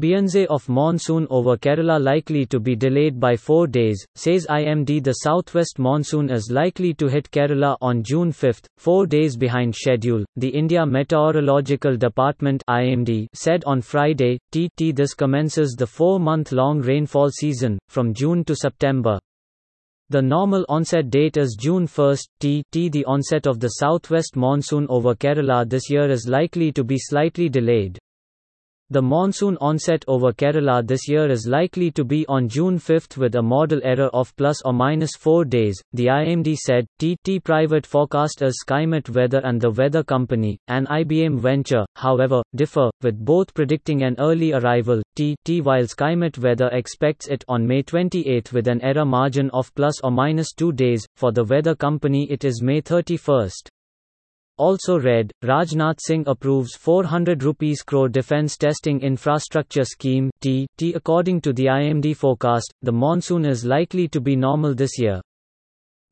Beyonce of monsoon over Kerala likely to be delayed by four days, says IMD. The southwest monsoon is likely to hit Kerala on June 5, four days behind schedule, the India Meteorological Department IMD said on Friday. TT This commences the four month long rainfall season, from June to September. The normal onset date is June 1. TT The onset of the southwest monsoon over Kerala this year is likely to be slightly delayed. The monsoon onset over Kerala this year is likely to be on June 5 with a model error of plus or minus 4 days, the IMD said. TT private forecasters Skymet Weather and the Weather Company, an IBM venture, however, differ, with both predicting an early arrival. TT while Skymet Weather expects it on May 28 with an error margin of plus or minus 2 days, for the Weather Company it is May 31. Also read, Rajnath Singh approves 400 rupees crore defense testing infrastructure scheme T according to the IMD forecast, the monsoon is likely to be normal this year.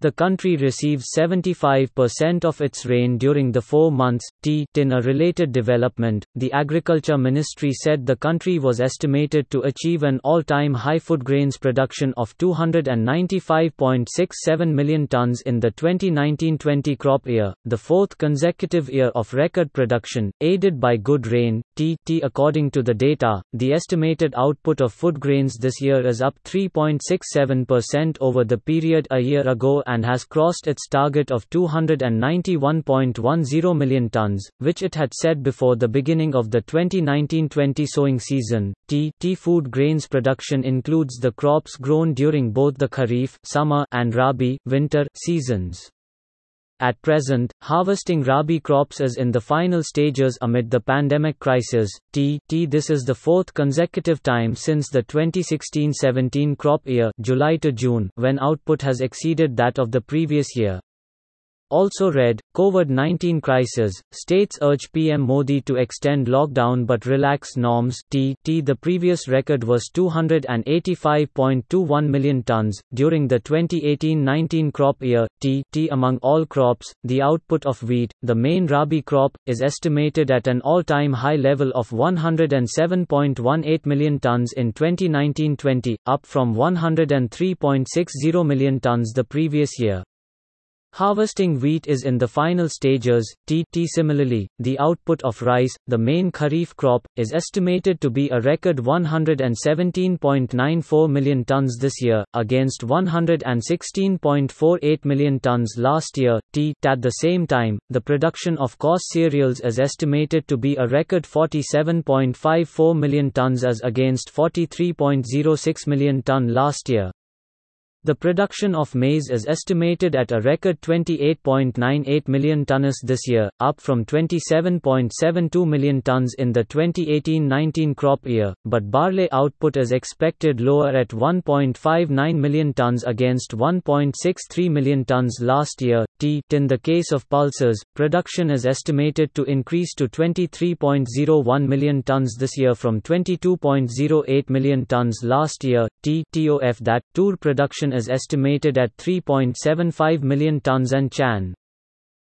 The country receives 75% of its rain during the four months. T. In a related development, the Agriculture Ministry said the country was estimated to achieve an all time high food grains production of 295.67 million tons in the 2019 20 crop year, the fourth consecutive year of record production, aided by good rain. T. T. According to the data, the estimated output of food grains this year is up 3.67% over the period a year ago and has crossed its target of 291.10 million tons, which it had set before the beginning of the 2019-20 sowing season. Tea, tea food grains production includes the crops grown during both the Kharif summer and Rabi winter seasons. At present, harvesting Rabi crops is in the final stages amid the pandemic crisis. T. T. This is the fourth consecutive time since the 2016-17 crop year, July to June, when output has exceeded that of the previous year. Also read, COVID-19 crisis, states urge PM Modi to extend lockdown but relax norms T, T The previous record was 285.21 million tons, during the 2018-19 crop year, T, T Among all crops, the output of wheat, the main Rabi crop, is estimated at an all-time high level of 107.18 million tons in 2019-20, up from 103.60 million tons the previous year. Harvesting wheat is in the final stages. TT similarly, the output of rice, the main kharif crop, is estimated to be a record 117.94 million tons this year, against 116.48 million tons last year. T at the same time, the production of coarse cereals is estimated to be a record 47.54 million tons as against 43.06 million ton last year. The production of maize is estimated at a record 28.98 million tonnes this year, up from 27.72 million tonnes in the 2018-19 crop year, but barley output is expected lower at 1.59 million tonnes against 1.63 million tonnes last year. T. In the case of pulses, production is estimated to increase to 23.01 million tonnes this year from 22.08 million tonnes last year. T. TOF that, tur production is estimated at 3.75 million tons and CHAN